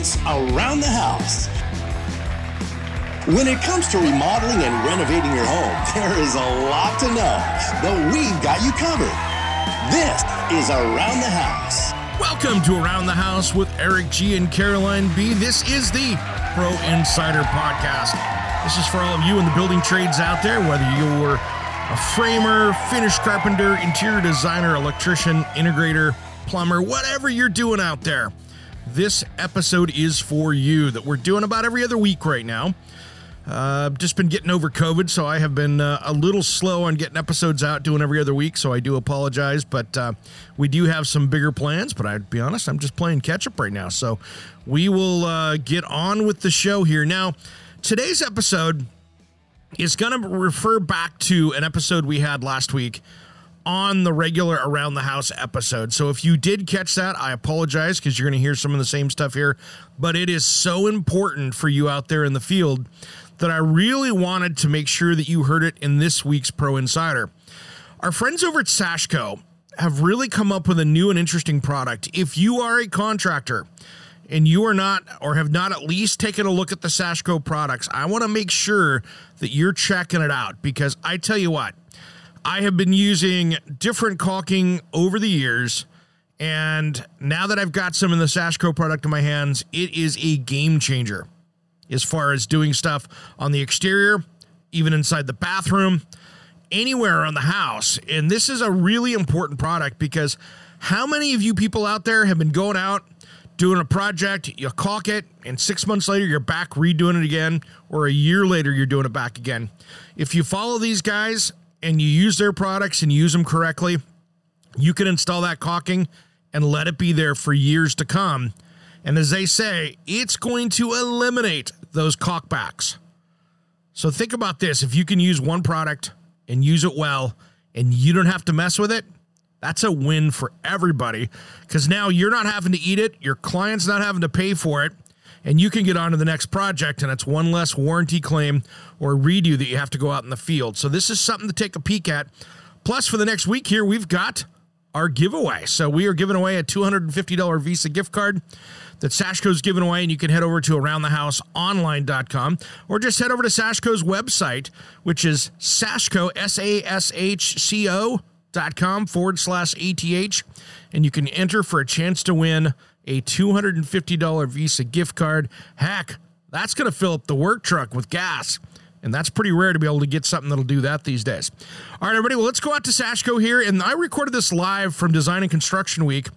It's Around the House. When it comes to remodeling and renovating your home, there is a lot to know, but we've got you covered. This is Around the House. Welcome to Around the House with Eric G and Caroline B. This is the Pro Insider Podcast. This is for all of you in the building trades out there, whether you're a framer, finish carpenter, interior designer, electrician, integrator, plumber, whatever you're doing out there. This episode is for you that we're doing about every other week right now. Uh, just been getting over COVID, so I have been uh, a little slow on getting episodes out, doing every other week. So I do apologize, but uh, we do have some bigger plans. But I'd be honest, I'm just playing catch up right now. So we will uh, get on with the show here now. Today's episode is going to refer back to an episode we had last week on the regular Around the House episode. So if you did catch that, I apologize because you're going to hear some of the same stuff here. But it is so important for you out there in the field that I really wanted to make sure that you heard it in this week's Pro Insider. Our friends over at Sashco have really come up with a new and interesting product. If you are a contractor, and you are not or have not at least taken a look at the Sashco products, I want to make sure that you're checking it out because I tell you what, I have been using different caulking over the years. And now that I've got some of the Sashco product in my hands, it is a game changer as far as doing stuff on the exterior, even inside the bathroom, anywhere on the house. And this is a really important product because how many of you people out there have been going out doing a project, you caulk it, and six months later you're back redoing it again, or a year later you're doing it back again? If you follow these guys and you use their products and use them correctly, you can install that caulking and let it be there for years to come. And as they say, it's going to eliminate those caulkbacks. So think about this if you can use one product and use it well and you don't have to mess with it, that's a win for everybody because now you're not having to eat it, your client's not having to pay for it, and you can get on to the next project and it's one less warranty claim or redo that you have to go out in the field. So this is something to take a peek at. Plus, for the next week here, we've got our giveaway. So we are giving away a $250 Visa gift card that Sashco's giving away, and you can head over to aroundthehouseonline.com or just head over to Sashco's website, which is Sashco, S A S H C O dot com forward slash ATH, and you can enter for a chance to win a $250 Visa gift card. Heck, that's going to fill up the work truck with gas. And that's pretty rare to be able to get something that'll do that these days. All right, everybody, well, let's go out to Sashco here. And I recorded this live from Design and Construction Week.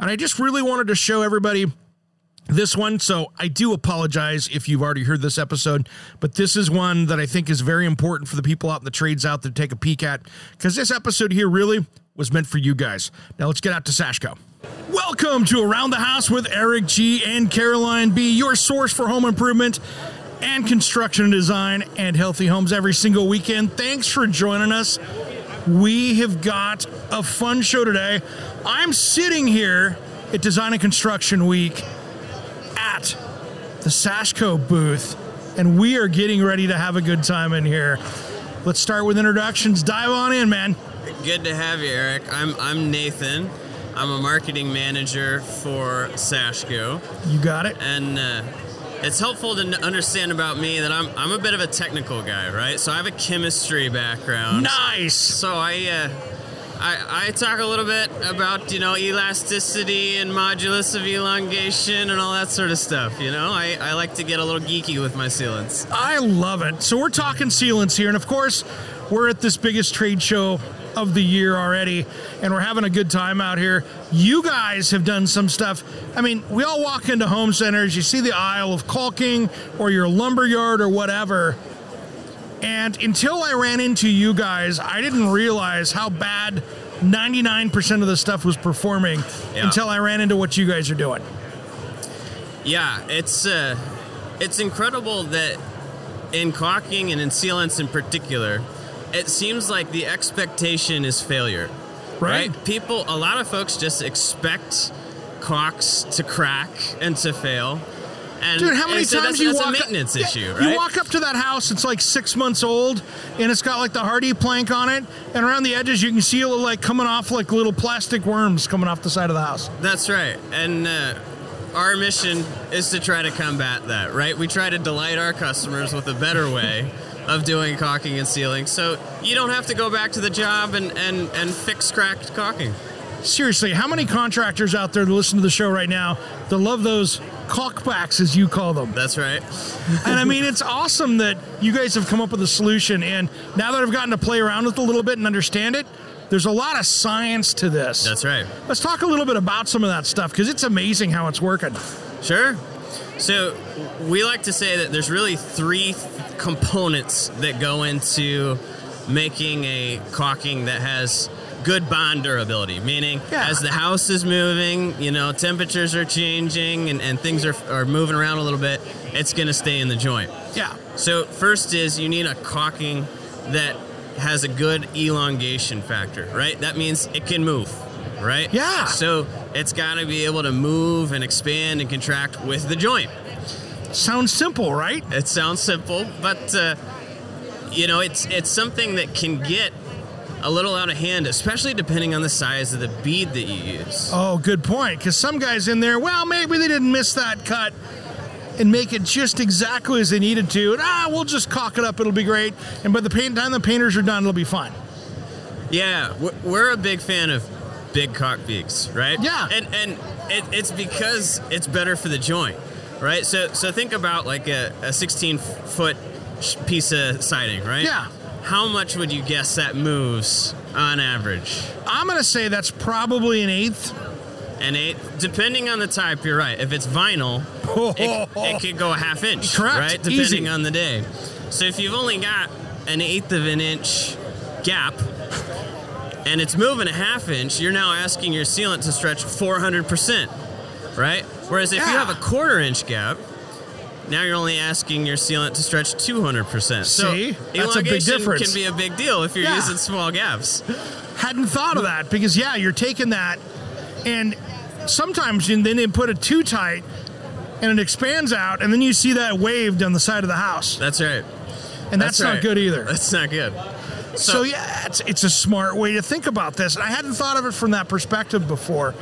And I just really wanted to show everybody this one. So I do apologize if you've already heard this episode, but this is one that I think is very important for the people out in the trades out there to take a peek at because this episode here really was meant for you guys. Now let's get out to Sashco. Welcome to Around the House with Eric G and Caroline B, your source for home improvement and construction design and healthy homes every single weekend. Thanks for joining us. We have got a fun show today. I'm sitting here at Design and Construction Week at the Sashco booth, and we are getting ready to have a good time in here. Let's start with introductions. Dive on in, man. Good to have you, Eric. I'm I'm Nathan. I'm a marketing manager for Sashco, You got it. and uh, it's helpful to understand about me that I'm I'm a bit of a technical guy, right? So I have a chemistry background. Nice. So I. Uh, I, I talk a little bit about you know elasticity and modulus of elongation and all that sort of stuff. You know, I, I like to get a little geeky with my sealants. I love it. So we're talking sealants here, and of course, we're at this biggest trade show of the year already, and we're having a good time out here. You guys have done some stuff. I mean, we all walk into home centers, you see the aisle of caulking or your lumber yard or whatever. And until I ran into you guys, I didn't realize how bad 99% of the stuff was performing Yeah. until I ran into what you guys are doing. Yeah, it's uh, it's incredible that in caulking and in sealants in particular, it seems like the expectation is failure. Right. People, a lot of folks just expect caulks to crack and to fail. And, Dude, how many so times that's, you that's walk a maintenance Yeah, issue, right? You walk up to that house, it's like six months old, and it's got like the HardiePlank on it, and around the edges you can see it like coming off like little plastic worms coming off the side of the house. That's right. And uh, our mission is to try to combat that, right? We try to delight our customers with a better way of doing caulking and sealing, so you don't have to go back to the job and and and fix cracked caulking. Seriously, how many contractors out there that listen to the show right now that love those caulkbacks, as you call them? That's right. and I mean, it's awesome that you guys have come up with a solution. And now that I've gotten to play around with it a little bit and understand it, there's a lot of science to this. That's right. Let's talk a little bit about some of that stuff because it's amazing how it's working. Sure. So we like to say that there's really three th- components that go into making a caulking that has good bond durability, meaning Yeah. as the house is moving, you know, temperatures are changing and, and things are, are moving around a little bit, it's going to stay in the joint. Yeah. So first is you need a caulking that has a good elongation factor, right? That means it can move, right? Yeah. So it's got to be able to move and expand and contract with the joint. Sounds simple, right? It sounds simple, but uh, you know, it's it's something that can get a little out of hand, especially depending on the size of the bead that you use. Oh, good point. Because some guys in there, well, maybe they didn't miss that cut and make it just exactly as they needed to. And, ah, we'll just caulk it up. It'll be great. And by the paint time the painters are done, it'll be fine. Yeah, we're- we're a big fan of big caulk beads, right? Yeah. and and it, it's because it's better for the joint, right? So so think about like a, a 16 foot piece of siding, right? Yeah. How much would you guess that moves on average? I'm going to say that's probably an eighth. An eight, depending on the type, you're right. If it's vinyl, it, it could go a half inch, Correct. right? Depending Easy. on the day. So if you've only got an eighth of an inch gap and it's moving a half inch, you're now asking your sealant to stretch 400%, right? Whereas if you have a quarter inch gap, now you're only asking your sealant to stretch 200%. So See? That's a big difference. can be a big deal if you're Yeah. using small gaps. Hadn't thought of that because, yeah, you're taking that and sometimes you, then they put it too tight and it expands out and then you see that waved on the side of the house. That's right. And that's, not right. good either. That's not good. So, yeah, it's, it's a smart way to think about this. And I hadn't thought of it from that perspective before.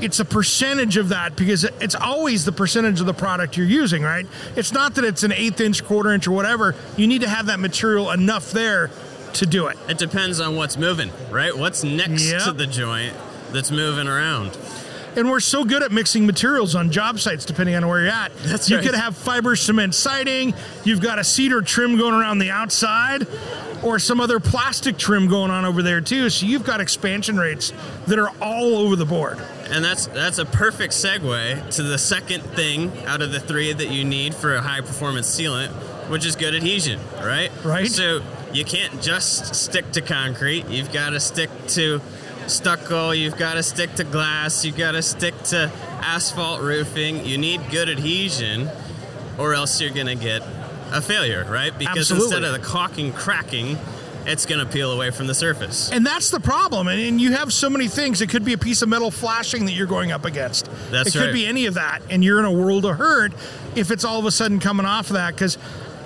It's a percentage of that because it's always the percentage of the product you're using, right? It's not that it's an eighth inch, quarter inch, or whatever. You need to have that material enough there to do it. It depends on what's moving, right? What's next Yep. to the joint that's moving around. And we're so good at mixing materials on job sites, depending on where you're at. That's you right. could have fiber cement siding, you've got a cedar trim going around the outside, or some other plastic trim going on over there too. So you've got expansion rates that are all over the board. And that's that's a perfect segue to the second thing out of the three that you need for a high performance sealant, which is good adhesion, right? Right. So you can't just stick to concrete. You've got to stick to stucco. You've got to stick to glass. You've got to stick to asphalt roofing. You need good adhesion, or else you're gonna get a failure, right? Because Absolutely. instead of the caulking cracking, it's gonna peel away from the surface. And that's the problem. And, and you have so many things. It could be a piece of metal flashing that you're going up against. That's it could be any of that. And you're in a world of hurt if it's all of a sudden coming off of that because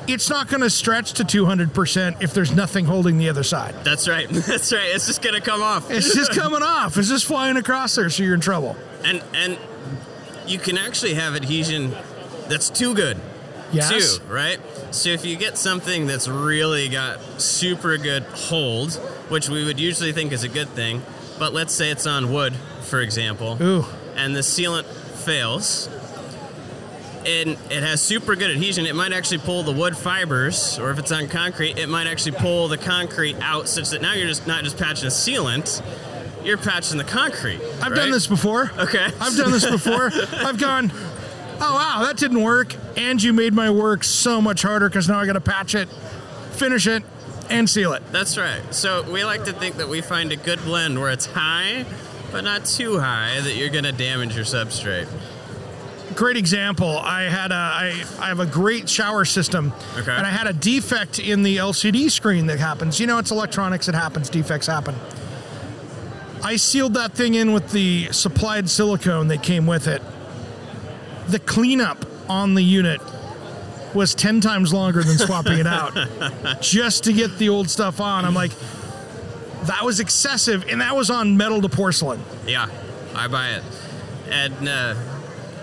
it's not going to stretch to 200% if there's nothing holding the other side. That's right. That's right. It's just gonna come off. It's just coming off. It's just flying across there, so you're in trouble. and and you can actually have adhesion that's too good Yes. too right so if you get something that's really got super good hold which we would usually think is a good thing but let's say it's on wood for example Ooh. and the sealant fails and it has super good adhesion it might actually pull the wood fibers or if it's on concrete it might actually pull the concrete out such that now you're just not just patching a sealant you're patching the concrete I've right? done this before. Okay. I've done this before. I've gone, oh, wow, that didn't work. And you made my work so much harder because now I got to patch it, finish it, and seal it. That's right. So we like to think that we find a good blend where it's high, but not too high that you're going to damage your substrate. Great example. I had a, I, I have a great shower system, Okay. and I had a defect in the LCD screen that happens. You know, it's electronics. It happens. Defects happen. I sealed that thing in with the supplied silicone that came with it. The cleanup on the unit was 10 times longer than swapping it out just to get the old stuff on. I'm like, that was excessive, and that was on metal to porcelain. Yeah, I buy it. And uh,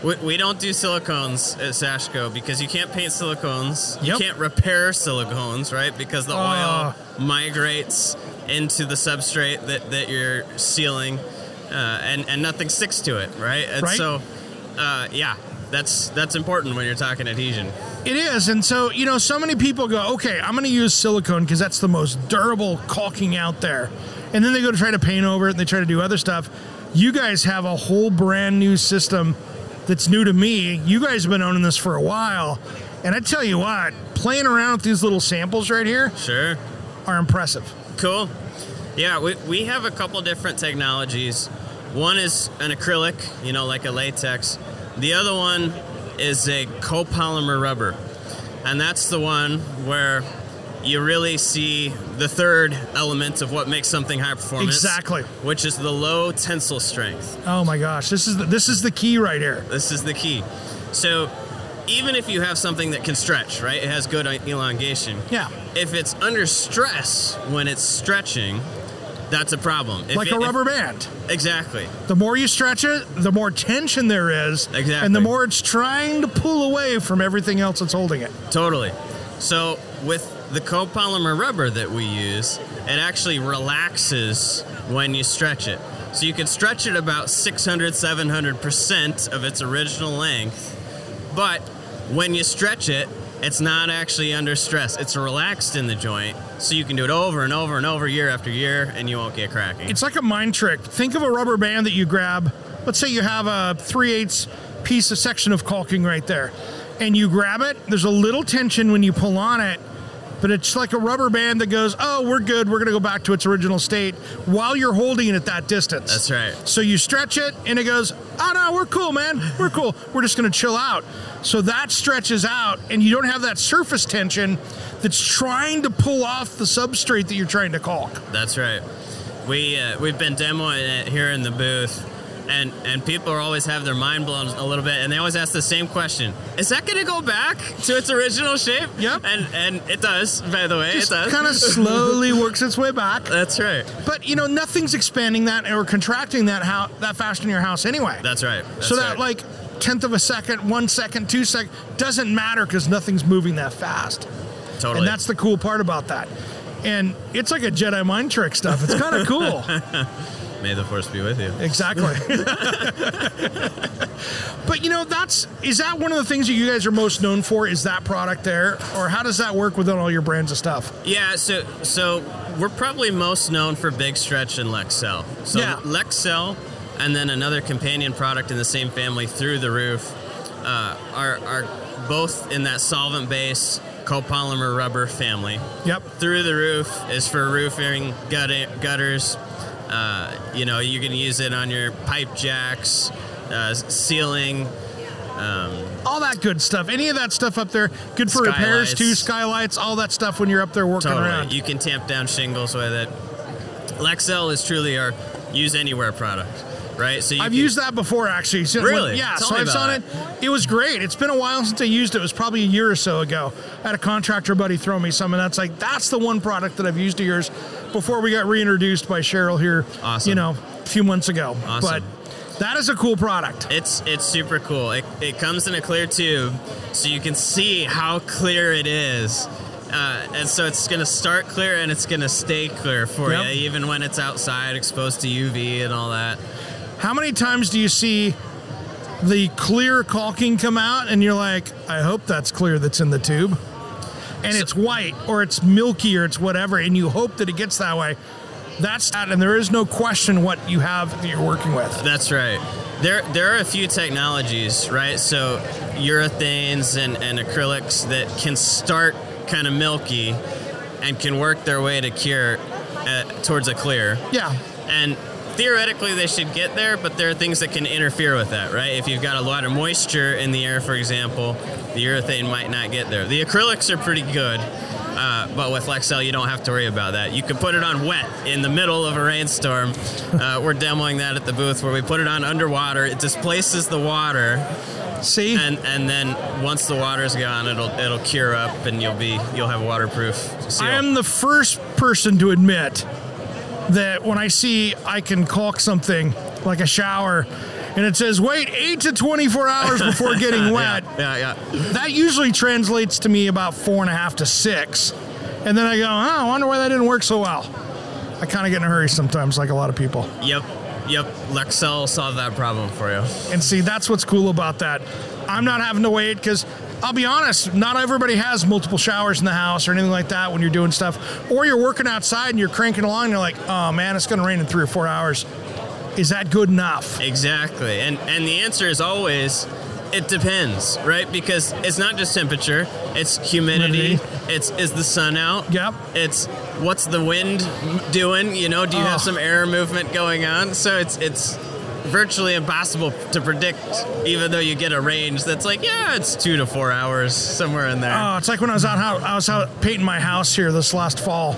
We, we don't do silicones at Sashco because you can't paint silicones. You Yep. can't repair silicones, right? Because the Ah. oil migrates into the substrate that, that you're sealing, uh, and and nothing sticks to it, right? And Right. so, uh, yeah, that's that's important when you're talking adhesion. It is. And so, you know, so many people go, okay, I'm going to use silicone because that's the most durable caulking out there. And then they go to try to paint over it and they try to do other stuff. You guys have a whole brand new system that's new to me. You guys have been owning this for a while. And I tell you what, playing around with these little samples right here Sure. are impressive. Cool. Yeah, we, we have a couple different technologies. One is an acrylic, you know, like a latex. The other one is a copolymer rubber. And that's the one where you really see the third element of what makes something high performance. Exactly. Which is the low tensile strength. Oh my gosh, this is the, this is the key right here. This is the key. So even if you have something that can stretch, right? It has good elongation. Yeah. If it's under stress when it's stretching, that's a problem. If like it- a if- rubber band. exactly. The more you stretch it, the more tension there is. Exactly. And the more it's trying to pull away from everything else that's holding it. Totally. So with the copolymer rubber that we use, it actually relaxes when you stretch it. So you can stretch it about 600, 700% of its original length, but when you stretch it, it's not actually under stress. It's relaxed in the joint, so you can do it over and over and over year after year, and you won't get cracking. It's like a mind trick. Think of a rubber band that you grab. Let's say you have a 3 eighths piece of section of caulking right there. And you grab it, there's a little tension when you pull on it, but it's like a rubber band that goes, oh, we're good, we're gonna go back to its original state while you're holding it at that distance. That's right. So you stretch it and it goes, oh no, we're cool, man. We're cool. We're just gonna chill out. So that stretches out and you don't have that surface tension that's trying to pull off the substrate that you're trying to caulk. That's right. We uh, we've been demoing it here in the booth, and and people are always have their mind blown a little bit, and they always ask the same question: Is that going to go back to its original shape? Yep. And and it does. By the way, Just it does. kind of slowly works its way back. That's right. But you know, nothing's expanding that or contracting that how that fast in your house anyway. That's right. That's so that right. like tenth of a second, one second, two second doesn't matter because nothing's moving that fast. totally. And that's the cool part about that. And it's like a Jedi mind trick stuff. It's kind of cool. May the force be with you. exactly. but you know, that's is that one of the things that you guys are most known for? Is that product there, or how does that work within all your brands of stuff? Yeah, so so we're probably most known for Big Stretch and Lexel. So Yeah. Lexel, and then another companion product in the same family, Through the Roof, uh, are are both in that solvent-based copolymer rubber family. Yep. Through the Roof is for roofing gutter, gutters. Uh, you know, you can use it on your pipe jacks, uh, ceiling. all that good stuff. Any of that stuff up there, good for repairs too. Skylights. Skylights, all that stuff when you're up there working Totally. around. You can tamp down shingles with it. Lexel is truly our use anywhere product, right? So you I've can- used that before actually. So Really? when- yeah. Tell so I've done it. It was great. It's been a while since I used it. It was probably a year or so ago. I had a contractor buddy throw me some, and that's like that's the one product that I've used of yours before we got reintroduced by Cheryl here. Awesome. You know, a few months ago. Awesome. But that is a cool product. It's it's super cool. It, it comes in a clear tube, so you can see how clear it is. Uh, and so it's going to start clear and it's going to stay clear for Yep. you, even when it's outside, exposed to UV and all that. How many times do you see the clear caulking come out, and you're like, I hope that's clear that's in the tube, and it's white or it's milky or it's whatever, and you hope that it gets that way. That's that, and there is no question what you have that you're working with. That's right. There, there are a few technologies, right? So urethanes and, and acrylics that can start kind of milky and can work their way to cure uh, towards a clear. Yeah, And theoretically, they should get there, but there are things that can interfere with that, right? If you've got a lot of moisture in the air, for example, the urethane might not get there. The acrylics are pretty good, uh, but with Lexel, you don't have to worry about that. You can put it on wet in the middle of a rainstorm. Uh, we're demoing that at the booth where we put it on underwater. It displaces the water, see, and and then once the water's gone, it'll it'll cure up, and you'll be you'll have a waterproof seal. I am the first person to admit that when I see I can caulk something like a shower, and it says wait eight to 24 hours before getting wet. Yeah, yeah. That usually translates to me about four and a half to six. And then I go, oh, I wonder why that didn't work so well. I kind of get in a hurry sometimes, like a lot of people. Yep, yep. Lexel will solve that problem for you. And see, that's what's cool about that. I'm not having to wait because I'll be honest, not everybody has multiple showers in the house or anything like that when you're doing stuff. Or you're working outside and you're cranking along and you're like, oh man, it's going to rain in three or four hours. Is that good enough? Exactly. And and the answer is always it depends, right? Because it's not just temperature, it's humidity, Humidity. it's is the sun out? Yep. It's what's the wind doing? You know, do you Oh. have some air movement going on? So it's it's virtually impossible to predict even though you get a range that's like, yeah, it's 2 to 4 hours somewhere in there. Oh, it's like when I was out, I was out painting my house here this last fall.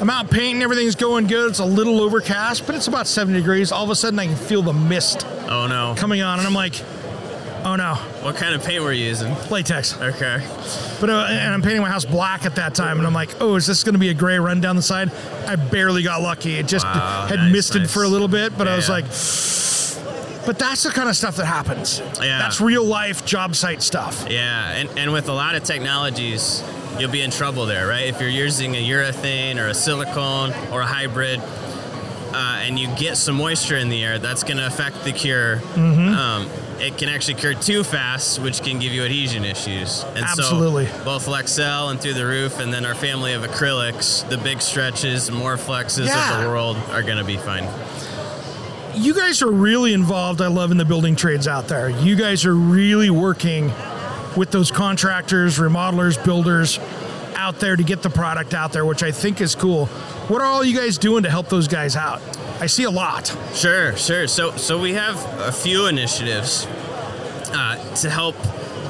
I'm out painting, everything's going good. It's a little overcast, but it's about 70 degrees. All of a sudden, I can feel the mist oh no. coming on, and I'm like, oh no, What kind of paint were you using? latex. Okay. But uh, and I'm painting my house black at that time, and I'm like, oh, is this going to be a gray run down the side? I barely got lucky. It just Wow, had nice, misted nice. for a little bit, but I was yeah. like, but that's the kind of stuff that happens. Yeah. That's real life job site stuff. Yeah, and, and with a lot of technologies, you'll be in trouble there, right? If you're using a urethane or a silicone or a hybrid, uh, and you get some moisture in the air, that's going to affect the cure. Mm-hmm. Um, it can actually cure too fast, which can give you adhesion issues. And Absolutely. so both Lexel and Through the Roof, and then our family of acrylics, the Big Stretches, more flexes Yeah. of the world are going to be fine. You guys are really involved. I love in the building trades out there. You guys are really working with those contractors, remodelers, builders out there to get the product out there, which I think is cool. What are all you guys doing to help those guys out? I see a lot. Sure, sure. So, so we have a few initiatives uh, to help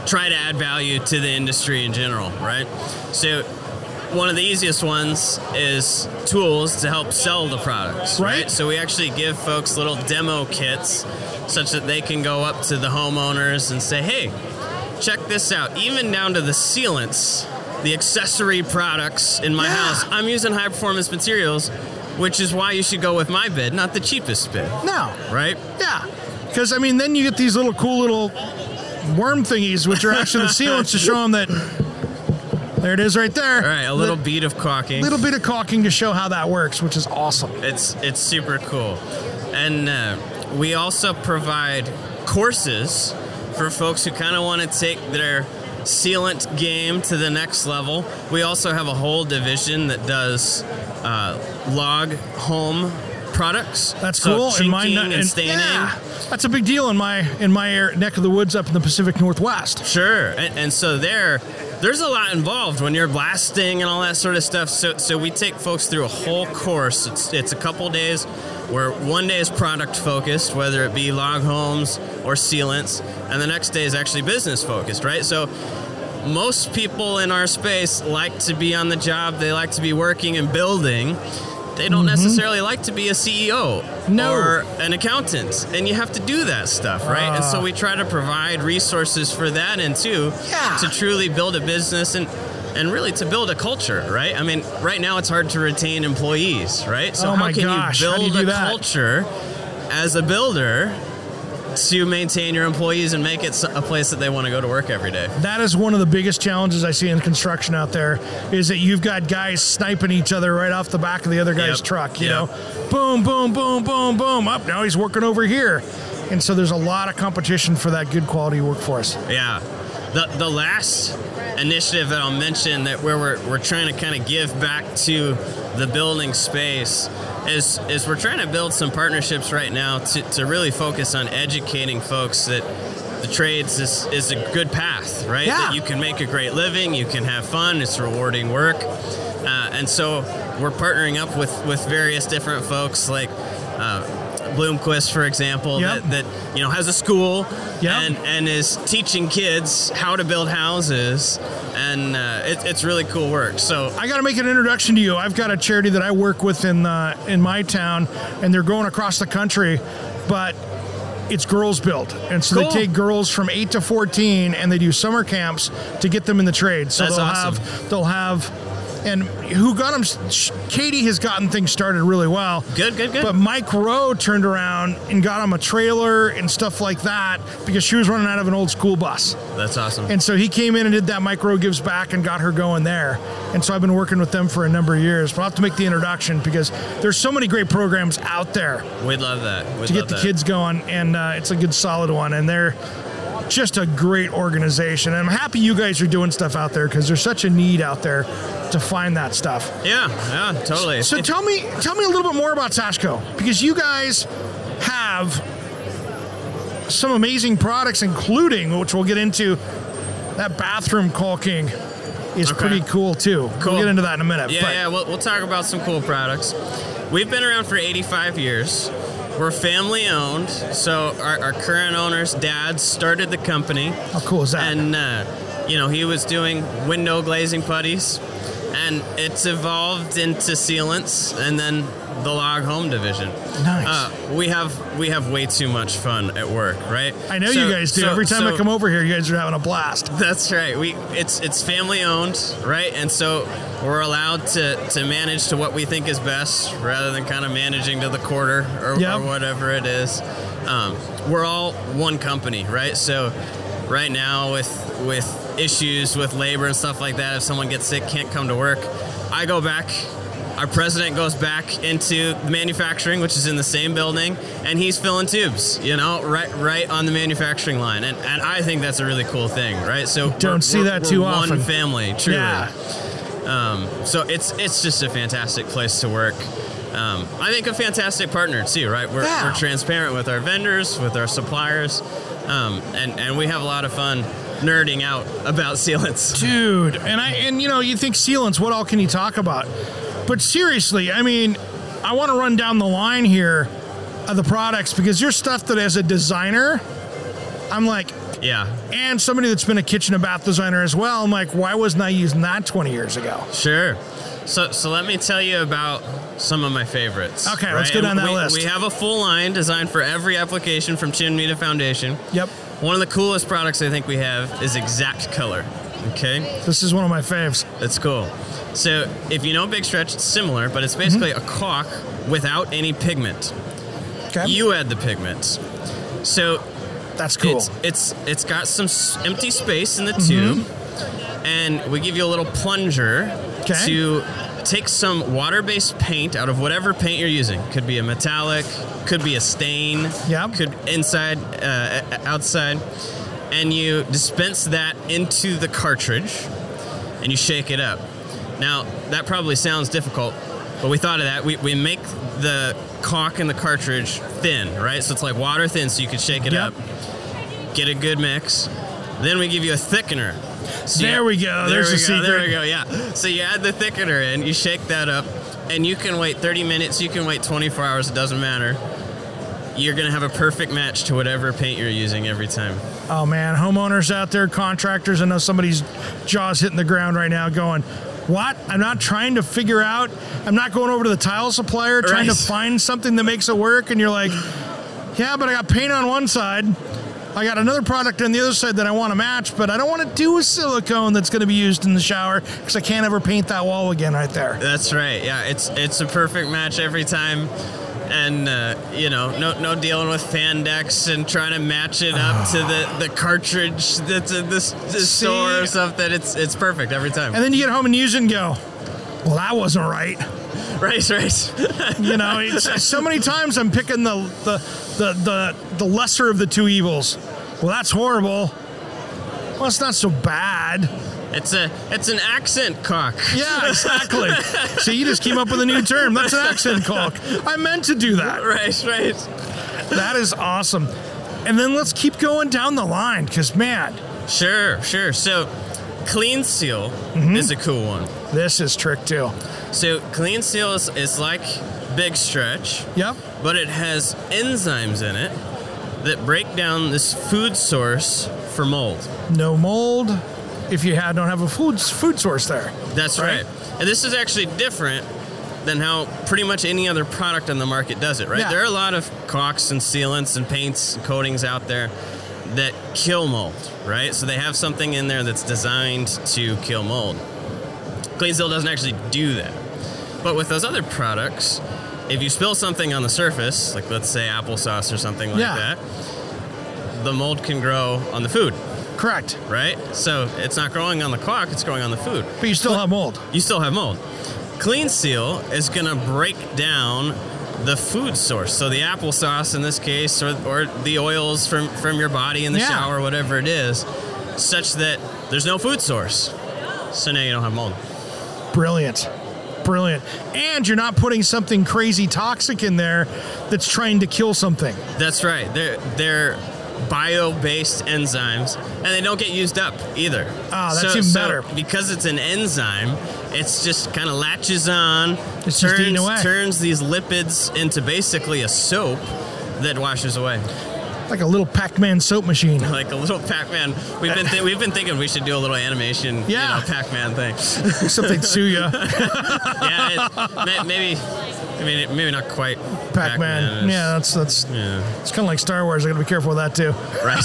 try to add value to the industry in general, right? So, one of the easiest ones is tools to help sell the products, Right. So we actually give folks little demo kits such that they can go up to the homeowners and say, "Hey, check this out." Even down to the sealants, the accessory products in my Yeah. house. I'm using high performance materials, which is why you should go with my bid, not the cheapest bid, No. right? Yeah. Because, I mean, then you get these little cool little worm thingies, which are actually the sealants to show them that there it is right there. All right, a little The- bead of caulking. little bit of caulking to show how that works, which is awesome. It's it's super cool, and uh, we also provide courses for folks who kind of want to take their sealant game to the next level. We also have a whole division that does uh, log home products. That's So cool. Chinking in my and, and- staining. yeah, that's a big deal in my in my air, neck of the woods up in the Pacific Northwest. Sure, and, and so there, there's a lot involved when you're blasting and all that sort of stuff. So, so we take folks through a whole course. It's it's a couple days, where one day is product focused, whether it be log homes or sealants, and the next day is actually business focused, right? So. Most people in our space like to be on the job. They like to be working and building. They don't necessarily like to be a CEO Mm-hmm. No. or an accountant, and you have to do that stuff, right? and so Ah. we try to provide resources for that and too Yeah. to truly build a business and and really to build a culture, right? I mean, right now it's hard to retain employees, right? So Oh how can gosh, you do you build a that? culture as a builder to maintain your employees and make it a place that they want to go to work every day? That is one of the biggest challenges I see in construction out there is that you've got guys sniping each other right off the back of the other guy's Yep. truck, you Yep. know. Boom, boom, boom, boom, boom. Up now he's working over here. And so there's a lot of competition for that good quality workforce. Yeah. The the last initiative that I'll mention that where we're, we're trying to kind of give back to the building space is is we're trying to build some partnerships right now to, to really focus on educating folks that the trades is, is a good path, right? Yeah. That you can make a great living, you can have fun, it's rewarding work. Uh, and so we're partnering up with, with various different folks like uh, Bloomquist, for example, Yep. that, that you know has a school Yep. and and is teaching kids how to build houses, and uh, it, it's really cool work. So I got to make an introduction to you. I've got a charity that I work with in uh, in my town, and they're going across the country, but it's Girls Build, and so Cool. they take girls from eight to fourteen, and they do summer camps to get them in the trade. So That's they'll awesome. have they'll have and who got him? Katie has gotten things started really well. Good, good, good. But Mike Rowe turned around and got him a trailer and stuff like that because she was running out of an old school bus. That's awesome. And so he came in and did that Mike Rowe Gives Back and got her going there. And so I've been working with them for a number of years. But I'll have to make the introduction because there's so many great programs out there We'd love that. We'd to get the that. kids going. And uh, it's a good, solid one. And they're just a great organization. And I'm happy you guys are doing stuff out there because there's such a need out there to find that stuff. Yeah, yeah, totally. So If- tell me, tell me a little bit more about Sashco because you guys have some amazing products, including which we'll get into. That bathroom caulking is Okay. pretty cool too. Cool. We'll get into that in a minute. Yeah, but yeah, we'll, we'll talk about some cool products. We've been around for 85 years. We're family owned, so our, our current owner's dad started the company, how cool is that? and uh, you know he was doing window glazing putties, and it's evolved into sealants, and then the log home division. Nice. Uh, we have we have way too much fun at work, right? I know So- you guys do. so- Every time I come over here, you guys are having a blast. that's right. We it's it's family owned, right? And so we're allowed to to manage to what we think is best, rather than kind of managing to the quarter or, Yep. or whatever it is. Um, we're all one company, right? So right now with with issues with labor and stuff like that, if someone gets sick, can't come to work, I go back. Our president goes back into the manufacturing, which is in the same building, and he's filling tubes, you know, right right on the manufacturing line. And, and I think that's a really cool thing, right? So Don't see that too one often. family, truly. Yeah. Um, so it's it's just a fantastic place to work. Um, I think a fantastic partner too, right? We're, Yeah. we're transparent with our vendors, with our suppliers, um, and and we have a lot of fun nerding out about sealants. Dude, and I and you know, you think sealants, what all can you talk about? But seriously, I mean, I want to run down the line here of the products because your stuff that as a designer, I'm like, Yeah, and somebody that's been a kitchen and bath designer as well, I'm like, why wasn't I using that 20 years ago? sure. So so let me tell you about some of my favorites. Okay, let's right? go down And that we, list. We have a full line designed for every application from chimney to foundation. Yep. One of the coolest products I think we have is Exact Color. Okay. This is one of my faves. That's cool. So if you know Big Stretch, it's similar, but it's basically a caulk without any pigment. Okay. You add the pigment. So That's cool. it's it's it's got some empty space in the tube, and we give you a little plunger Okay. to take some water-based paint out of whatever paint you're using. Could be a metallic, could be a stain, Yeah. could inside, uh, outside, and you dispense that into the cartridge, and you shake it up. Now that probably sounds difficult, but we thought of that. We, we make the caulk in the cartridge thin, right? So it's like water thin, so you can shake it Yep. up get a good mix. Then we give you a thickener. So There we go. There There's we the go. There secret. we go. Yeah. So you add the thickener in, you shake that up, and you can wait 30 minutes. You can wait 24 hours. It doesn't matter. You're gonna have a perfect match to whatever paint you're using every time. Oh man, homeowners out there, contractors, I know somebody's jaws hitting the ground right now going, What? I'm not trying to figure out, I'm not going over to the tile supplier trying to find something that makes it work. And you're like, Yeah, but I got paint on one side. I got another product on the other side that I want to match, but I don't want to do a silicone that's going to be used in the shower because I can't ever paint that wall again right there. That's right. Yeah, it's it's a perfect match every time. And uh, you know, no no dealing with fan decks and trying to match it up to the, the cartridge that's in the, s- the See? store or something. It's it's perfect every time. And then you get home and use it and go, Well, that wasn't right. Right, right. You know, it's so many times I'm picking the the the the, the lesser of the two evils. Well, that's horrible. Well, it's not so bad. It's a it's an accent cock. Yeah, exactly. so you just came up with a new term. That's an accent cock. I meant to do that. Right, right. That is awesome. And then let's keep going down the line because man, Sure, sure. So, Clean Seal Mm-hmm. is a cool one. this is trick too. So, Clean Seal is, is like Big Stretch, Yep. but it has enzymes in it that break down this food source for mold. No mold. If you had don't have a food food source there. That's Right. right. And this is actually different than how pretty much any other product on the market does it, right? Yeah. There are a lot of caulks and sealants and paints and coatings out there that kill mold, right? So they have something in there that's designed to kill mold. Clean Seal doesn't actually do that. But with those other products, if you spill something on the surface, like let's say applesauce or something like Yeah. that, the mold can grow on the food, Correct. right? So it's not growing on the caulk, it's growing on the food. But you still have mold. You still have mold. Clean Seal is going to break down the food source. So the applesauce in this case, or, or the oils from, from your body in the Yeah. shower, whatever it is, such that there's no food source. So now you don't have mold. Brilliant. Brilliant. And you're not putting something crazy toxic in there that's trying to kill something. That's right. They're they're bio-based enzymes, and they don't get used up either. Ah, that's even better. Because it's an enzyme, it's just kind of latches on, It's turns away. turns these lipids into basically a soap that washes away, Like a little Pac Man soap machine. like a little Pac-Man. We've been th- we've been thinking we should do a little animation, Yeah. you know, Pac-Man thing. They'd sue you. yeah, it, maybe. I mean, maybe not quite Pac Man. Yeah, that's that's Yeah. it's kind of like Star Wars. I got to be careful with that too. Right.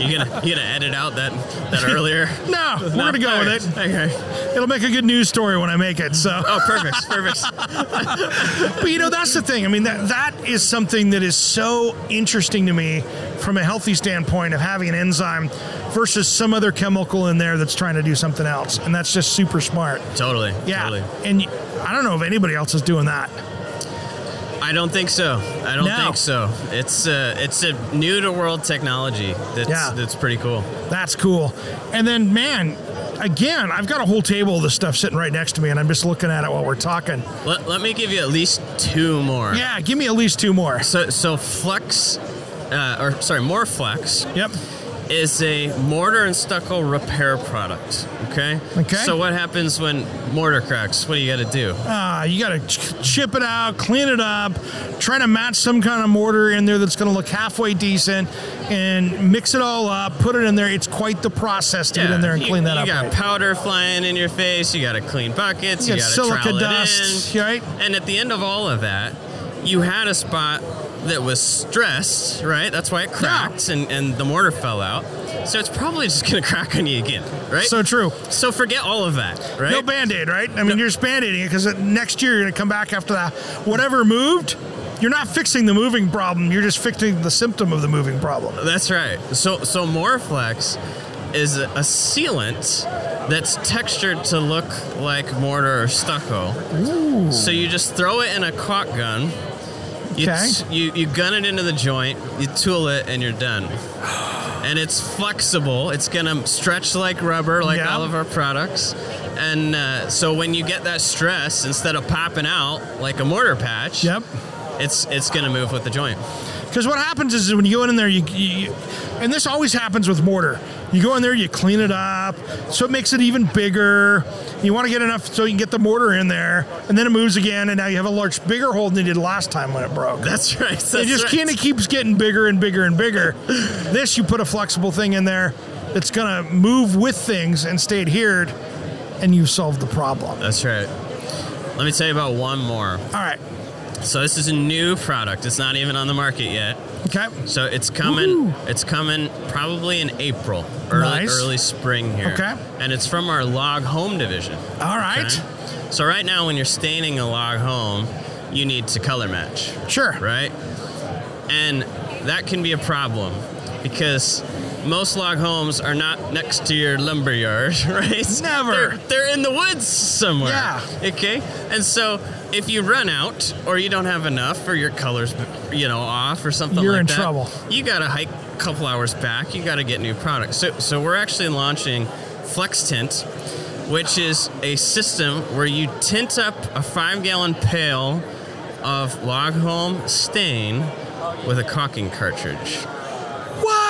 you gonna you gonna edit out that that earlier? No, we're gonna go with it. Okay. It'll make a good news story when I make it. So, Oh, perfect, perfect. but you know, that's the thing. I mean, that that is something that is so interesting to me from a healthy standpoint of having an enzyme versus some other chemical in there that's trying to do something else, and that's just super smart. Totally. Yeah, Totally. and I don't know if anybody else is doing that. I don't think so. I don't No. think so. It's uh, it's a new to world technology. That's Yeah. that's pretty cool. That's cool. And then, man, again, I've got a whole table of this stuff sitting right next to me, and I'm just looking at it while we're talking. Let, let me give you at least two more. Yeah, give me at least two more. So so Flex, uh, or sorry, MorFlex. Yep. Is a mortar and stucco repair product. Okay. Okay. So what happens when mortar cracks? What do you got to do? Uh, you got to ch- chip it out, clean it up, try to match some kind of mortar in there that's going to look halfway decent, and mix it all up, put it in there. It's quite the process to get in there and you- clean that you up. You got right. powder flying in your face. You got to clean buckets. You You, got silica dust, it in. right? And at the end of all of that, you had a spot that was stressed, right? That's why it cracked and, and the mortar fell out. So it's probably just going to crack on you again, right? So true. So forget all of that, right? No band aid, right? I mean, you're just band aiding it because next year you're going to come back after that. Whatever moved, you're not fixing the moving problem. You're just fixing the symptom of the moving problem. That's right. So so MorFlex is a, a sealant that's textured to look like mortar or stucco. So you just throw it in a caulk gun. You, Okay. you you gun it into the joint, you tool it, and you're done. And it's flexible. It's gonna stretch like rubber, like Yeah. all of our products. And uh, so when you get that stress, instead of popping out like a mortar patch, Yep. it's it's gonna move with the joint. Because what happens is when you go in there, you, you, and this always happens with mortar. You go in there, you clean it up, so it makes it even bigger. You want to get enough so you can get the mortar in there, and then it moves again, and now you have a large, bigger hole than you did last time when it broke. That's right. That's it just right. kind of keeps getting bigger and bigger and bigger. this, you put a flexible thing in there that's going to move with things and stay adhered, and you've solved the problem. That's right. Let me tell you about one more. All right. So this is a new product. It's not even on the market yet. Okay. So it's coming. It's coming probably in April, early Nice. early spring here. Okay. And it's from our log home division. All right. Okay? So right now, when you're staining a log home, you need to color match, Sure. right? And that can be a problem because most log homes are not next to your lumber yard, right? Never. They're, they're in the woods somewhere. Yeah. Okay. And so if you run out or you don't have enough or your colors, you know, off or something You're like in trouble. You got to hike a couple hours back. You got to get new products. So, so we're actually launching Flex Tint, which is a system where you tint up a five gallon pail of log home stain with a caulking cartridge.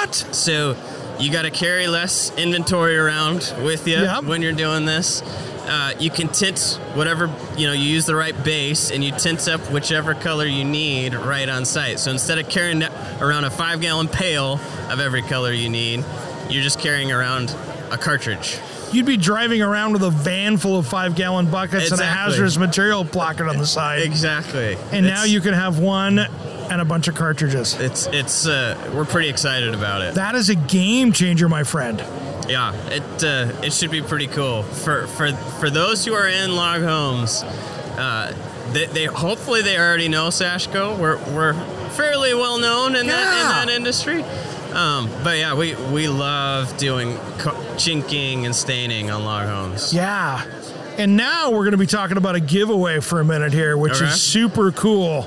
What? So you got to carry less inventory around with you Yep. when you're doing this. Uh, you can tint whatever you know. You use the right base, and you tint up whichever color you need right on site. So instead of carrying around a five-gallon pail of every color you need, you're just carrying around a cartridge. You'd be driving around with a van full of five gallon buckets and a hazardous material placard on the side. Exactly. And now you can have one and a bunch of cartridges. It's it's uh, we're pretty excited about it. That is a game changer, my friend. Yeah, it uh, it should be pretty cool for for for those who are in log homes. Uh, they, they hopefully they already know Sashco. We're we're fairly well known in that in Yeah. that industry. Um, but yeah, we we love doing co- chinking and staining on log homes. Yeah. And now we're going to be talking about a giveaway for a minute here, which Okay. is super cool.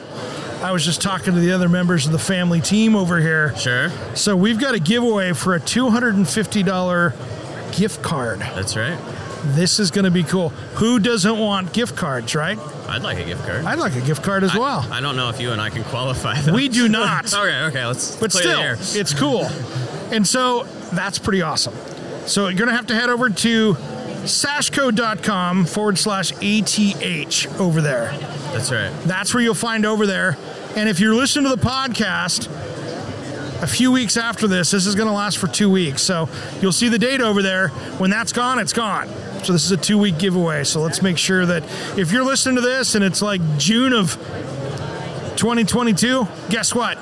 I was just talking to the other members of the family team over here. Sure, So we've got a giveaway for a $250 gift card. that's right. This is going to be cool. Who doesn't want gift cards, right? I'd like a gift card. I'd like a gift card as well. I don't know if you and I can qualify. Those. We do not. okay, okay. Let's but still, it's cool. And so that's pretty awesome. So you're going to have to head over to sashco.com forward slash ATH over there. That's right. That's where you'll find over there. And if you're listening to the podcast a few weeks after this, this is going to last for two weeks. So you'll see the date over there. When that's gone, it's gone. So this is a two week giveaway. So let's make sure that if you're listening to this and it's like June of 2022, guess what?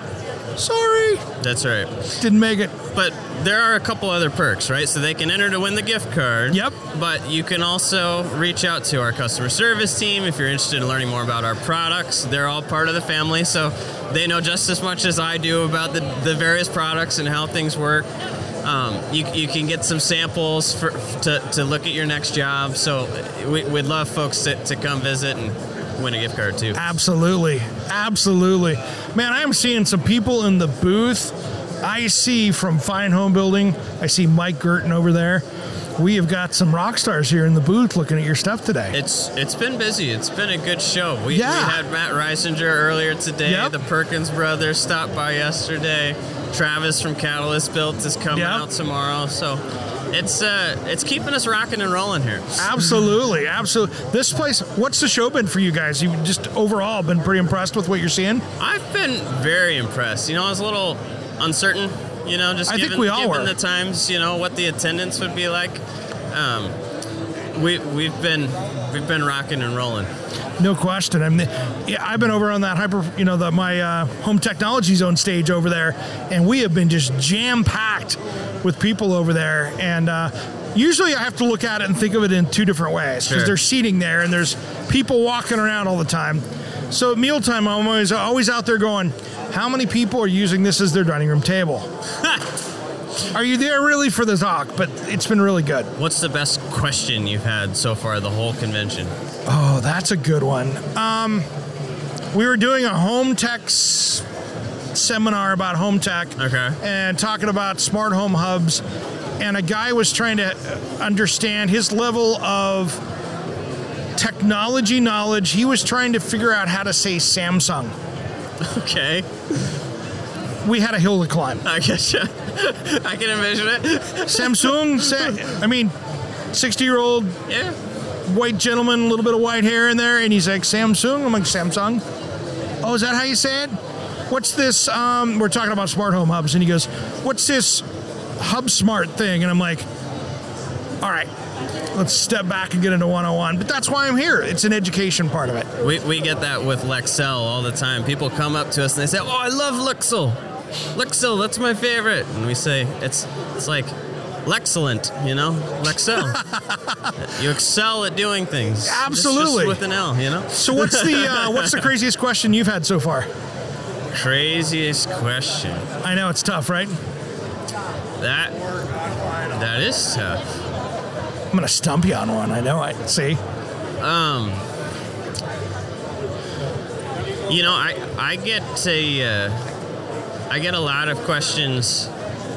Sorry, That's right. didn't make it. But there are a couple other perks, right? So they can enter to win the gift card. Yep. But you can also reach out to our customer service team if you're interested in learning more about our products. They're all part of the family, so they know just as much as I do about the, the various products and how things work. Um, you, you can get some samples for, to, to look at your next job. So we, we'd love folks to, to come visit and win a gift card too. Absolutely. Absolutely. Man, I'm seeing some people in the booth. I see from Fine Homebuilding, I see Mike Guertin over there. We have got some rock stars here in the booth looking at your stuff today. It's it's been busy. It's been a good show. We, Yeah. we had Matt Risinger earlier today. Yep. The Perkins brothers stopped by yesterday. Travis from Catalyst Built is coming Yep. out tomorrow. So it's uh it's keeping us rocking and rolling here. Absolutely, absolutely. This place, what's the show been for you guys? You just overall been pretty impressed with what you're seeing? I've been very impressed. You know, I was a little uncertain. You know, just I think we all given were. the times. You know what the attendance would be like. Um, we we've been we've been rocking and rolling. No question. I mean, yeah, I've been over on that hyper, you know, the, my uh, home technology zone stage over there, and we have been just jam packed with people over there. And uh, usually, I have to look at it and think of it in two different ways because Sure. there's seating there and there's people walking around all the time. So at mealtime, I'm always always out there going, how many people are using this as their dining room table? are you there really for the talk? But it's been really good. What's the best question you've had so far the whole convention? Oh, that's a good one. Um, we were doing a home tech s- seminar about home tech Okay. and talking about smart home hubs. And a guy was trying to understand his level of technology knowledge. He was trying to figure out how to say Samsung. Okay. We had a hill to climb. I guess yeah. I can envision it. Samsung, sa- I mean, 60 year old Yeah. white gentleman, a little bit of white hair in there, and he's like, Samsung? I'm like, Samsung? Oh, is that how you say it? What's this? Um, we're talking about smart home hubs, and he goes, What's this hub smart thing? And I'm like, All right, let's step back and get into 101. But that's why I'm here. It's an education part of it. We, we get that with Lexel all the time. People come up to us and they say, "Oh, I love Lexel. Lexel, that's my favorite." And we say, "It's it's like Lexcellent, you know, Lexel. you excel at doing things. Just- Absolutely. just with an L, you know." So what's the uh, what's the craziest question you've had so far? Craziest question. I know it's tough, right? That that is tough. I'm gonna stump you on one. I know. I see. Um, you know, I I get a uh, I get a lot of questions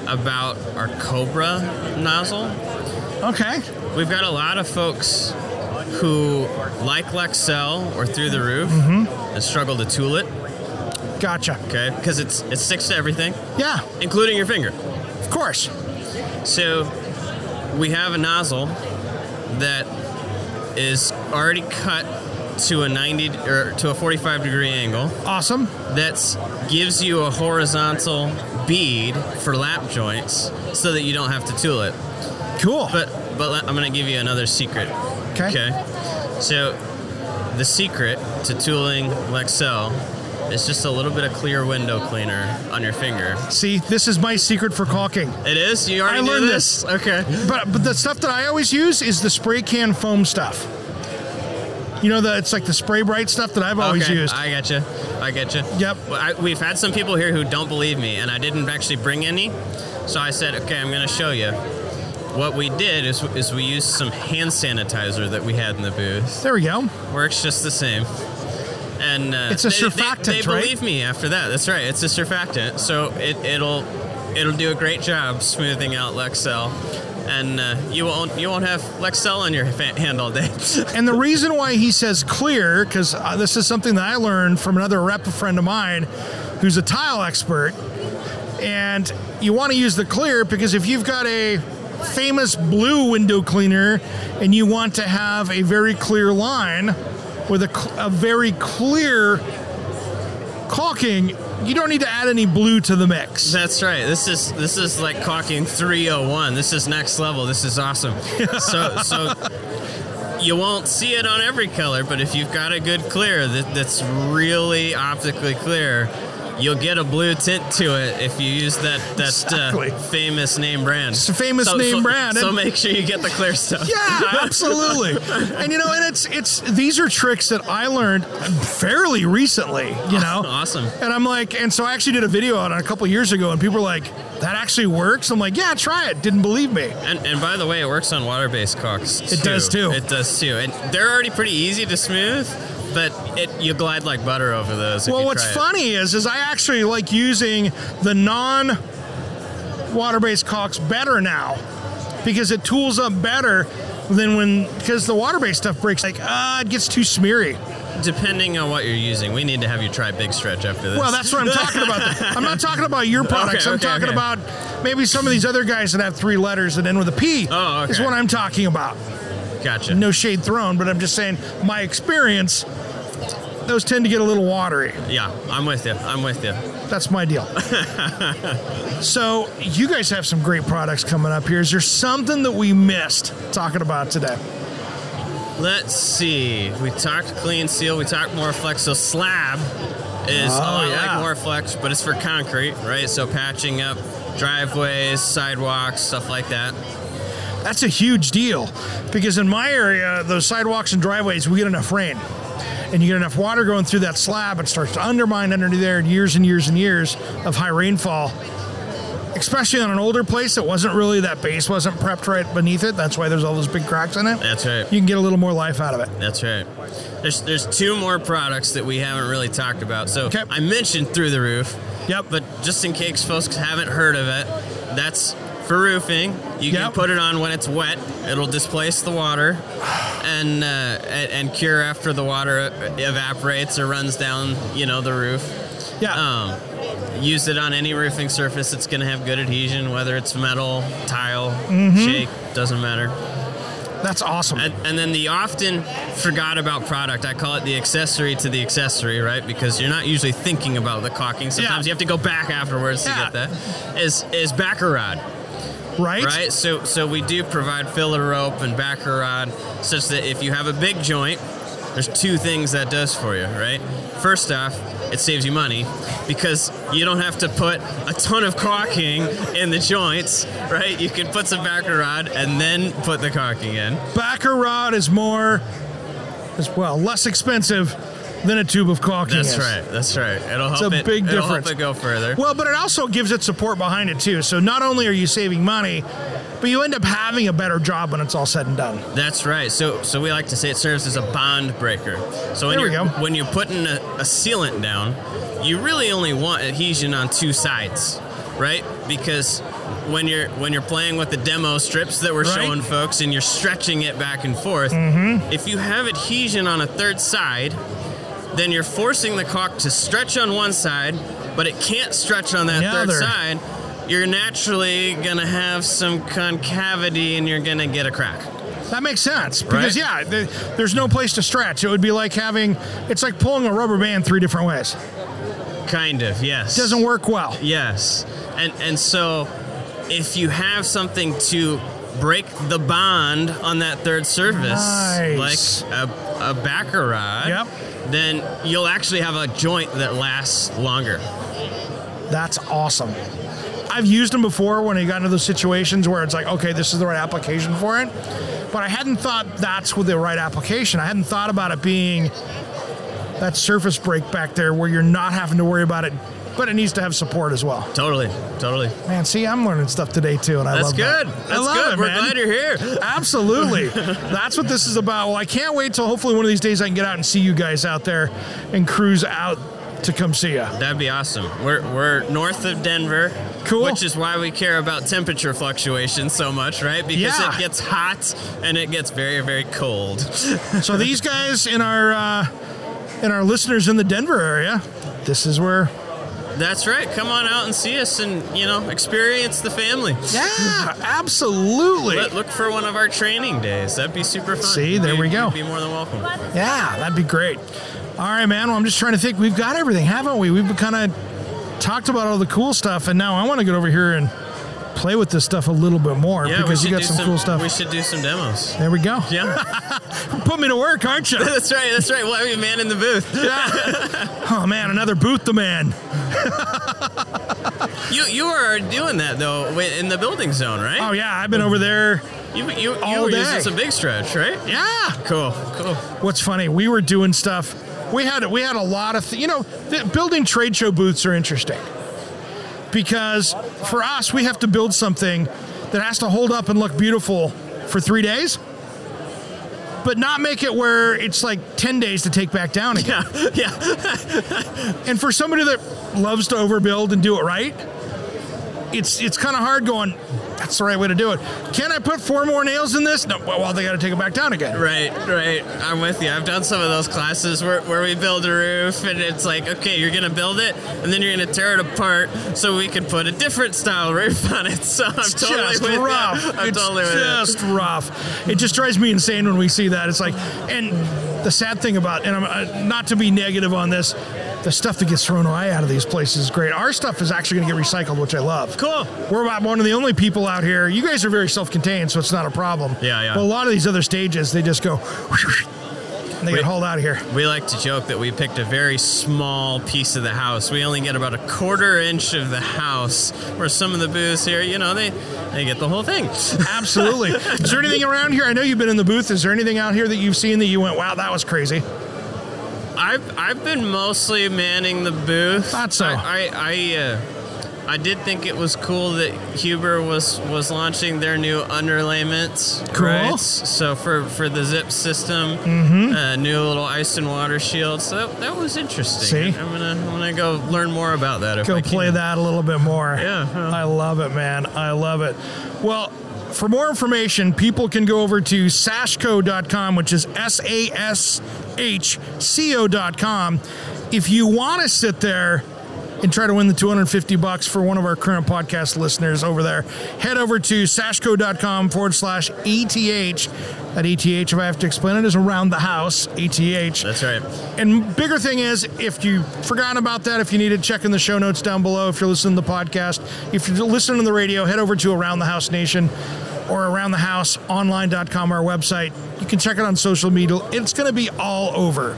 about our Cobra nozzle. Okay. We've got a lot of folks who like Lexel or through the roof mm-hmm. and struggle to tool it. Gotcha. Okay, because it's it sticks to everything, Yeah. including your finger. Of course. So we have a nozzle that is already cut to a 90 or to a 45 degree angle Awesome. that gives you a horizontal bead for lap joints so that you don't have to tool it. Cool. But but let- I'm going to give you another secret. okay. Okay. So the secret to tooling Lexel is just a little bit of clear window cleaner on your finger. See, this is my secret for caulking. It is. You already I learned this. Okay. But but the stuff that I always use is the spray can foam stuff. You know the it's like the spray bright stuff that I've always okay, used. I get you. I get you. Yep. Well, I, we've had some people here who don't believe me, and I didn't actually bring any. So I said, okay, I'm going to show you. What we did is, is we used some hand sanitizer that we had in the booth. there we go. Works just the same. And uh, It's a they, they- They, right? believe me after that. That's right. It's a surfactant, so it, it'll it'll do a great job smoothing out Lexel, and uh, you won't you won't have Lexel on your fa- hand all day. And the reason why he says clear, because uh, this is something that I learned from another rep friend of mine who's a tile expert. And you want to use the clear because if you've got a famous blue window cleaner and you want to have a very clear line with a, a very clear caulking, you don't need to add any blue to the mix. That's right. This is this is like caulking 301. This is next level. This is awesome. so so you won't see it on every color, but if you've got a good clear that, that's really optically clear, you'll get a blue tint to it if you use that that Exactly. uh, famous name brand. It's a famous name so, brand, So make sure you get the clear stuff. Yeah, absolutely. and you know, and it's it's these are tricks that I learned fairly recently. You know, Awesome. And I'm like, and so I actually did a video on it a couple years ago, and people were like, "That actually works." I'm like, "Yeah, try it." Didn't believe me. And, and by the way, it works on water-based caulks. It does too. It does too. And they're already pretty easy to smooth, but it you glide like butter over those. Well, what's funny is, is I actually like using the non water-based caulks better now because it tools up better than when because the water-based stuff breaks like ah it gets too smeary. Depending on what you're using, we need to have you try Big Stretch after this. Well, that's what I'm talking about. I'm not talking about your products. I'm okay, talking okay. about maybe some of these other guys that have three letters that end with a P. Oh, okay. Is what I'm talking about. gotcha. No shade thrown, but I'm just saying my experience. Those tend to get a little watery. Yeah, I'm with you. I'm with you. That's my deal. so you guys have some great products coming up here. Is there something that we missed talking about today? Let's see. We talked clean seal. We talked MorFlex. So slab is a Oh, oh lot yeah. like MorFlex, but it's for concrete, right? So patching up driveways, sidewalks, stuff like that. That's a huge deal because in my area, those sidewalks and driveways, we get enough rain. And you get enough water going through that slab, it starts to undermine underneath there years and years and years of high rainfall. Especially on an older place that wasn't really, that base wasn't prepped right beneath it. That's why there's all those big cracks in it. That's right. You can get a little more life out of it. That's right. There's there's two more products that we haven't really talked about. So Okay. I mentioned through the roof. Yep. But just in case folks haven't heard of it, that's for roofing. You can put it on when it's wet. It'll displace the water, and uh, and, and cure after the water evaporates or runs down. You know the roof. Yeah. Um, use it on any roofing surface. It's going to have good adhesion, whether it's metal, tile, Mm-hmm. shake, doesn't matter. That's awesome. And, and then the often forgot about product, I call it the accessory to the accessory, right? Because you're not usually thinking about the caulking. Sometimes Yeah. you have to go back afterwards Yeah. to get that. Is is backer rod, right? right? So so we do provide filler rope and backer rod, such that if you have a big joint, there's two things that does for you, right? First off, it saves you money because you don't have to put a ton of caulking in the joints, right? You can put some backer rod and then put the caulking in. Backer rod is more, as well, less expensive than a tube of caulking That's is. right. That's right. It'll It's help a it. big it'll difference. help it go further. Well, but it also gives it support behind it too. So not only are you saving money, but you end up having a better job when it's all said and done. That's right. So, so we like to say it serves as a bond breaker. So when There we you're go. when you're putting a, a sealant down, you really only want adhesion on two sides, right? Because when you're when you're playing with the demo strips that we're Right. showing folks and you're stretching it back and forth, Mm-hmm. if you have adhesion on a third side, then you're forcing the caulk to stretch on one side, but it can't stretch on that The third other. side. You're naturally gonna have some concavity and you're gonna get a crack. That makes sense because yeah, the, there's no place to stretch. It would be like having it's like pulling a rubber band three different ways. Kind of, yes. It doesn't work well. Yes, and and so if you have something to break the bond on that third surface, Nice. like a, a backer rod, Yep. Then you'll actually have a joint that lasts longer. That's awesome. I've used them before when I got into those situations where it's like, okay, this is the right application for it. But I hadn't thought that's with the right application. I hadn't thought about it being that surface break back there where you're not having to worry about it, but it needs to have support as well. Totally, totally. Man, see, I'm learning stuff today too, and I That's love good. that. That's I love good. it, We're man. glad you're here. Absolutely. That's what this is about. Well, I can't wait till hopefully one of these days I can get out and see you guys out there and cruise out to come see you. That'd be awesome. We're, we're north of Denver. Cool. Which is why we care about temperature fluctuations so much, right? Because Yeah. it gets hot and it gets very, very cold. So these guys in our uh, in our listeners in the Denver area, this is where That's right. Come on out and see us and, you know, experience the family. Yeah, absolutely. Let, look for one of our training days. That'd be super fun. See, there You'd- we go. You'd be more than welcome. Yeah, that'd be great. All right, man. Well, I'm just trying to think. We've got everything, haven't we? We've kind of talked about all the cool stuff, and now I want to get over here and play with this stuff a little bit more Yeah, because you got do some, cool stuff. We should do some demos. there we go. Yeah, Put me to work, aren't you? that's right. That's right. We'll have you man in the booth. oh man, another booth demand. You you are doing that though in the building zone, right? Oh yeah, I've been over there. You you, you all were day. using some big stretch, right? Yeah. Cool, cool. What's funny? We were doing stuff. We had we had a lot of th- you know the building trade show booths are interesting because for us we have to build something that has to hold up and look beautiful for three days, but not make it where it's like ten days to take back down again. Yeah, yeah. And for somebody that loves to overbuild and do it right, it's it's kind of hard going. That's the right way to do it. Can I put four more nails in this? No. Well, they got to take it back down again. Right, right. I'm with you. I've done some of those classes where, where we build a roof and it's like, okay, you're gonna build it and then you're gonna tear it apart so we can put a different style roof on it. So I'm It's totally just with rough. you. I'm it's totally with just rough. It just drives me insane when we see that. It's like, and the sad thing about, and I'm uh, not to be negative on this, the stuff that gets thrown away out of these places is great. Our stuff is actually going to get recycled, which I love. Cool. We're about one of the only people out here. You guys are very self-contained, so it's not a problem. Yeah, yeah. But a lot of these other stages, they just go, and they Wait. get hauled out of here. We like to joke that we picked a very small piece of the house. We only get about a quarter inch of the house, where some of the booths here, you know, they they get the whole thing. Absolutely. is there anything around here? I know you've been in the booth. Is there anything out here that you've seen that you went, wow, that was crazy? I've I've been mostly manning the booth. Thought so. I I I, uh, I did think it was cool that Huber was was launching their new underlayment. Cool. Right? So for for the zip system, Mm-hmm. uh, new little ice and water shield. So that, that was interesting. See? I'm gonna I'm gonna go learn more about that. If Go play that a little bit more. Yeah, yeah. I love it, man. I love it. Well, for more information, people can go over to sashco.com, which is S A S H C O.com. If you want to sit there and try to win the 250 bucks for one of our current podcast listeners over there, head over to sashco.com forward slash ATH. That ATH, if I have to explain it, is around the house, ATH. That's right. And bigger thing is, if you forgot about that, if you need to check in the show notes down below, if you're listening to the podcast, if you're listening to the radio, head over to Around the House Nation or Around the House Online.com, our website. You can check it on social media. It's going to be all over.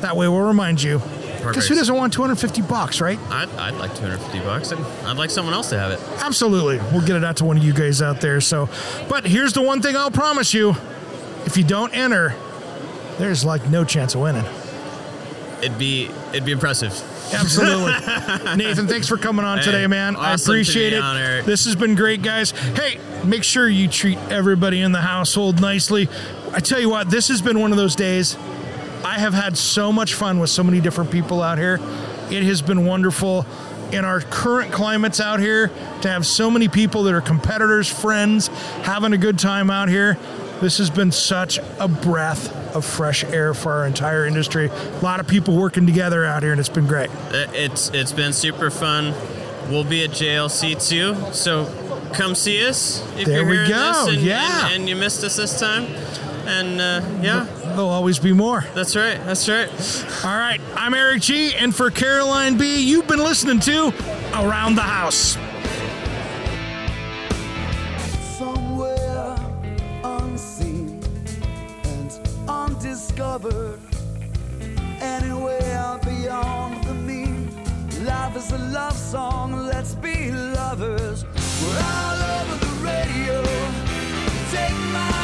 That way, we'll remind you. Because who doesn't want 250 bucks, right? I'd, I'd like 250 bucks, and I'd like someone else to have it. Absolutely. We'll get it out to one of you guys out there. So, but here's the one thing I'll promise you: if you don't enter, there's like no chance of winning. It'd be it'd be impressive. Absolutely. Nathan, thanks for coming on Hey, today, man. I awesome to appreciate it. on, Eric. This has been great, guys. Hey, make sure you treat everybody in the household nicely. I tell you what, this has been one of those days. I have had so much fun with so many different people out here. It has been wonderful in our current climates out here to have so many people that are competitors, friends, having a good time out here. This has been such a breath of fresh air for our entire industry. A lot of people working together out here, and it's been great. Uh, It's it's been super fun. We'll be at JLC too, so come see us if There you're we hearing go, this and, yeah. and, and you missed us this time. And uh, yeah, There'll always be more. that's right. That's right. All right, I'm Eric G, and for Caroline B, you've been listening to Around the House. discovered anywhere beyond the mean. Life is a love song, let's be lovers. We're all over the radio. Take my